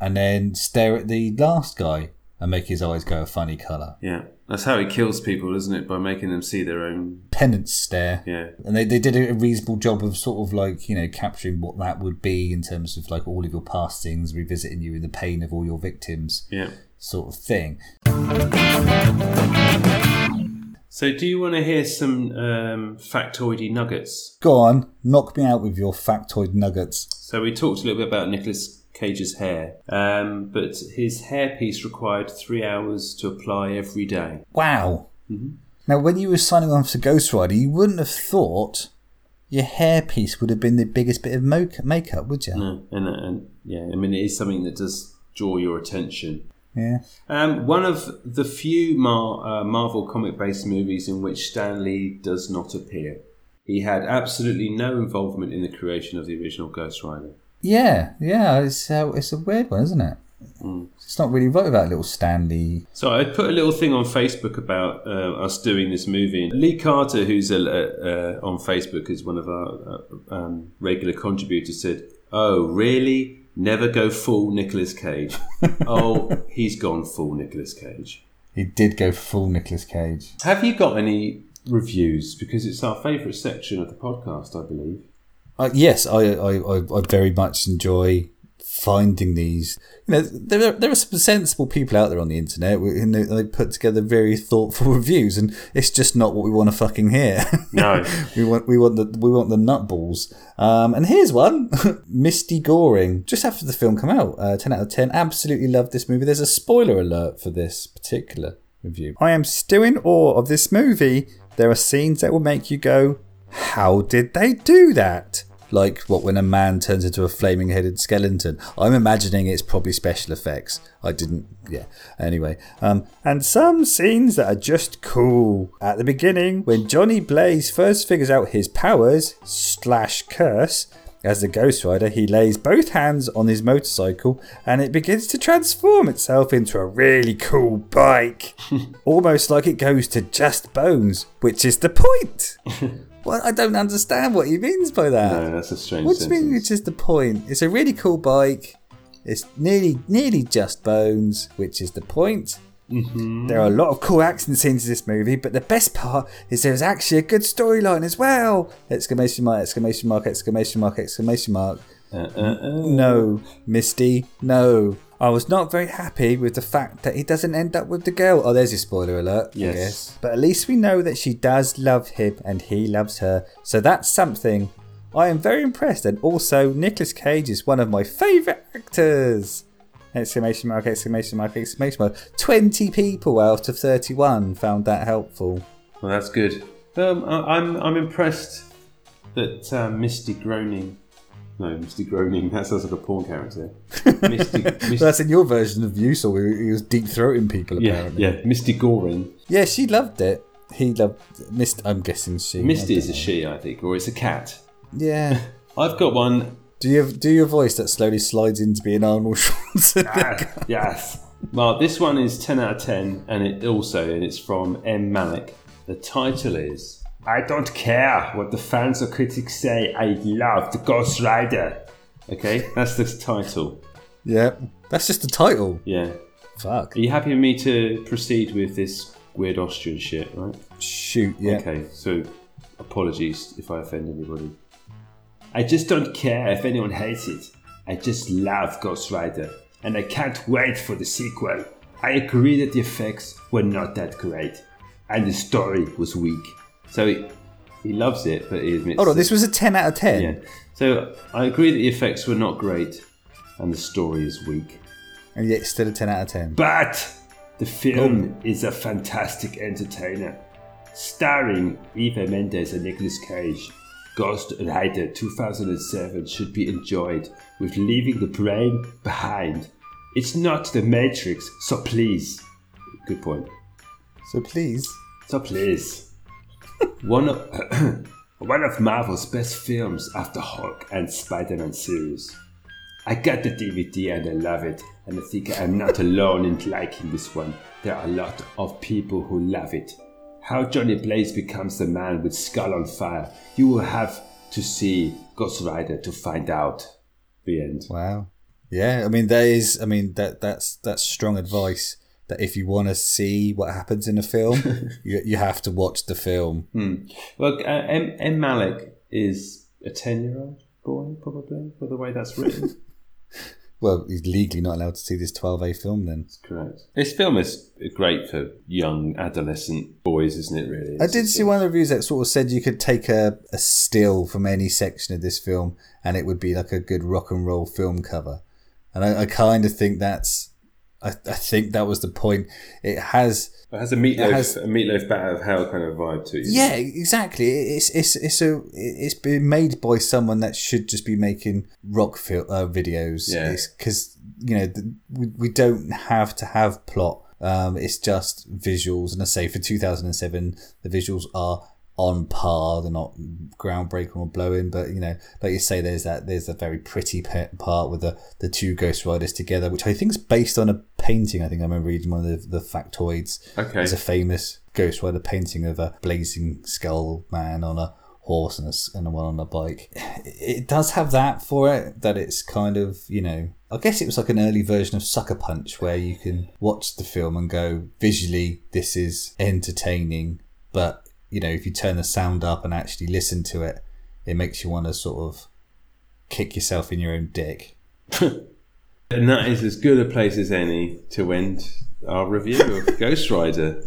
and then stare at the last guy and make his eyes go a funny color. Yeah, that's how he kills people, isn't it? By making them see their own. penance stare. Yeah. And they, they did a reasonable job of sort of like, you know, capturing what that would be in terms of like all of your past things, revisiting you in the pain of all your victims, Yeah. sort of thing. So, do you want to hear some um, factoidy nuggets? Go on, knock me out with your factoid nuggets. So, we talked a little bit about Nicolas Cage's hair, um, but his hairpiece required three hours to apply every day. Wow. Mhm. Now, when you were signing on to Ghost Rider, you wouldn't have thought your hairpiece would have been the biggest bit of mo- makeup, would you? No, and, and yeah, I mean, it is something that does draw your attention. Yeah. Um, one of the few Mar- uh, Marvel comic based movies in which Stan Lee does not appear. He had absolutely no involvement in the creation of the original Ghost Rider. Yeah, yeah, it's, uh, it's a weird one, isn't it? Mm. It's not really right about little Stan Lee. So I put a little thing on Facebook about uh, us doing this movie. And Lee Carter, who's a, uh, on Facebook, is one of our uh, um, regular contributors, said, "Oh, really? Never go full Nicolas Cage? <laughs> oh, he's gone full Nicolas Cage." He did go full Nicolas Cage. Have you got any reviews? Because it's our favourite section of the podcast, I believe. Uh, yes, I, I, I, I very much enjoy finding these. You know, there are, there are some sensible people out there on the internet, and they, they put together very thoughtful <laughs> reviews, and it's just not what we want to fucking hear. <laughs> No. we want we want the we want the nutballs. Um, and here's one: <laughs> Misty Goring. Just after the film come out, uh, ten out of ten. Absolutely loved this movie. There's a spoiler alert for this particular review. I am still in awe of this movie. There are scenes that will make you go, "How did they do that?" Like what when a man turns into a flaming headed skeleton. I'm imagining it's probably special effects. I didn't yeah. Anyway. Um and some scenes that are just cool. At the beginning, when Johnny Blaze first figures out his powers slash curse, as the Ghost Rider, he lays both hands on his motorcycle and it begins to transform itself into a really cool bike. <laughs> Almost like it goes to just bones, which is the point. <laughs> Well, I don't understand what he means by that. No, that's a strange What do you mean? Which is the point? It's a really cool bike. It's nearly, nearly just bones, which is the point. Mm-hmm. There are a lot of cool action scenes in this movie, but the best part is there's actually a good storyline as well! Exclamation mark! Exclamation mark! Exclamation mark! Exclamation mark! Uh, uh, uh. No, Misty, no. I was not very happy with the fact that he doesn't end up with the girl. Oh, there's your spoiler alert, Yes. But at least we know that she does love him and he loves her. So that's something. I am very impressed. And also, Nicolas Cage is one of my favourite actors. Exclamation mark, exclamation mark, exclamation mark. 20 people out of 31 found that helpful. Well, that's good. Um, I'm I'm impressed that um, Misty Groaning. No, Misty Groaning. That sounds like a porn character. Misty, <laughs> Misty, that's in your version of you, so he was deep throating people yeah, apparently. yeah, Misty Goring. Yeah, she loved it. He loved Mist. I'm guessing she. Misty I is a she, I think, or it's a cat. Yeah. <laughs> I've got one. Do you have, do your voice that slowly slides into being Arnold <laughs> Schwarzenegger? Ah, yes. Well, this one is 10 out of 10, and it also, and it's from M. Malik. The title is I don't care what the fans or critics say, I love the Ghost Rider. Okay, that's the title. yeah, that's just the title. Yeah. Fuck. Are you happy with me to proceed with this weird Austrian shit, right? Shoot. Yeah. Okay, so apologies if I offend anybody. I just don't care if anyone hates it. I just love Ghost Rider, and I can't wait for the sequel. I agree that the effects were not that great, and the story was weak. So he, he loves it, but he admits. Hold on, that- this was a 10 out of 10. Yeah. So I agree that the effects were not great, and the story is weak. And yet it's still a 10 out of 10. But the film is a fantastic entertainer. Starring Eva Mendes and Nicolas Cage, Ghost Rider 2007 should be enjoyed with leaving the brain behind. It's not the Matrix, so please. Good point. So please. So please. One of <clears throat> one of Marvel's best films after Hulk and Spider-Man series. I got the DVD and I love it, and I think I'm not alone in liking this one. There are a lot of people who love it. How Johnny Blaze becomes the man with skull on fire, you will have to see Ghost Rider to find out. The end. Wow. Yeah, I mean that is I mean that that's that's strong advice that if you want to see what happens in a film, <laughs> you you have to watch the film. Hmm. Well, uh, M. M. Malik is a ten-year-old boy, probably, by the way that's written. <laughs> Well, he's legally not allowed to see this 12A film then. That's correct. This film is great for young adolescent boys, isn't it? Really, I did see one of the reviews that sort of said you could take a, a still from any section of this film and it would be like a good rock and roll film cover. And I, I kind of think that's, I, I think that was the point. It has. It has a Meat Loaf, it has- a Meat Loaf Bat Out of Hell kind of vibe to it. Yeah, exactly. It's it's it's a it's been made by someone that should just be making rock fil- uh, videos. Yeah. because you know the, we we don't have to have plot. Um, it's just visuals, and I say for 2007, the visuals are on par. They're not groundbreaking or blowing, but you know, like you say, there's that there's a very pretty part with the the two Ghost Riders together, which I think is based on a painting. I think I remember reading one of the, the factoids. Okay. There's a famous Ghost Rider painting of a blazing skull man on a horse and a, and one on a bike. It does have that for it, that it's kind of, you know, I guess it was like an early version of Sucker Punch where you can watch the film and go, visually, this is entertaining, but, you know, if you turn the sound up and actually listen to it, it makes you want to sort of kick yourself in your own dick. <laughs> And that is as good a place as any to end our review of <laughs> Ghost Rider.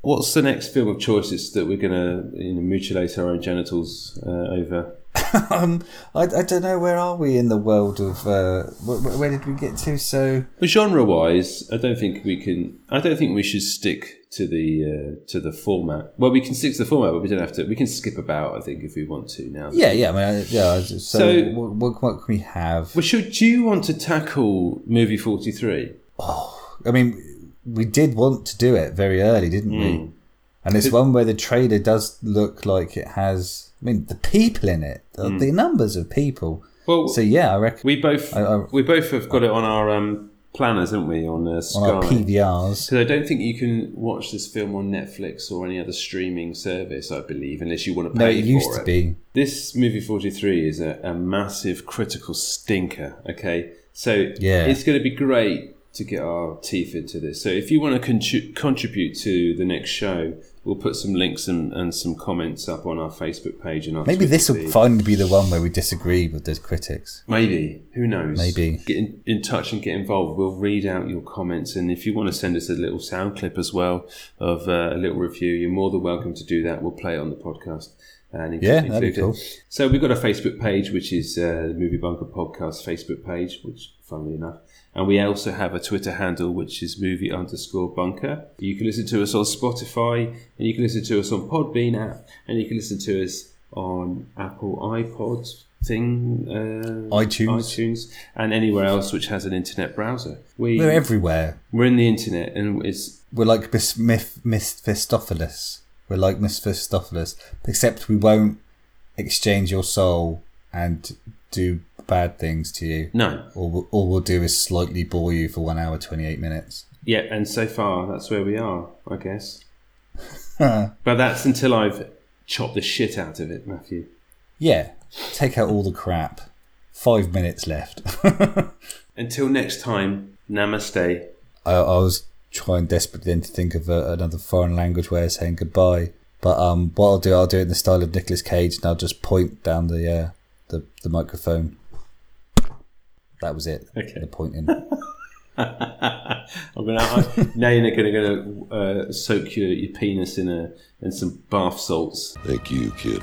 What's the next film of choices that we're going to you know, mutilate our own genitals uh, over? <laughs> um, I, I don't know, where are we in the world of, uh, where, where did we get to? So, Genre wise, I don't think we can. I don't think we should stick to the uh, to the format. Well, we can stick to the format, but we don't have to. We can skip about. I think if we want to now. yeah, yeah, I mean, yeah, so, So- what, what, what can we have? Well, should do you want to tackle movie forty three? Oh, I mean, we did want to do it very early, didn't we? Mm. And it's one where the trailer does look like it has. I mean, the people in it, the, Mm. the numbers of people. Well, so yeah, I reckon We both I- I- we both have got it on our um, planners, haven't we? On uh, Sky. on our PVRs. So I don't think you can watch this film on Netflix or any other streaming service. I believe, unless you want to pay No, it used to be. This movie forty three is a, a massive critical stinker. Okay, so Yeah. it's going to be great to get our teeth into this. So if you want to contri- contribute to the next show, we'll put some links and, and some comments up on our Facebook page and our Maybe Twitter this will feed. finally be the one where we disagree with the critics. Maybe. Who knows? Maybe. Get in, in touch and get involved. We'll read out your comments. And if you want to send us a little sound clip as well of uh, a little review, you're more than welcome to do that. We'll play it on the podcast. And Yeah, that'd be it. cool. So we've got a Facebook page, which is uh, the Movie Bunker Podcast Facebook page, which, funnily enough. And we also have a Twitter handle, which is movie underscore bunker. You can listen to us on Spotify, and you can listen to us on Podbean app, and you can listen to us on Apple iPod thing, uh, iTunes. iTunes, and anywhere else which has an internet browser. We, We're everywhere. We're in the internet, and it's We're like Miss Mephistopheles. We're like Mephistopheles, except we won't exchange your soul and do bad things to you. No. All, all we'll do is slightly bore you for one hour, 28 minutes. yeah, and so far that's where we are, I guess. <laughs> But that's until I've chopped the shit out of it, Matthew. yeah, take out all the crap. Five minutes left. <laughs> Until next time, namaste. I, I was trying desperately then to think of a, another foreign language way of saying goodbye. But um, what I'll do, I'll do it in the style of Nicolas Cage, and I'll just point down the uh, the, the microphone. That was it. Okay. The pointing. <laughs> I'm gonna I, now you're gonna, gonna uh, soak your, your penis in a in some bath salts. Thank you, kid.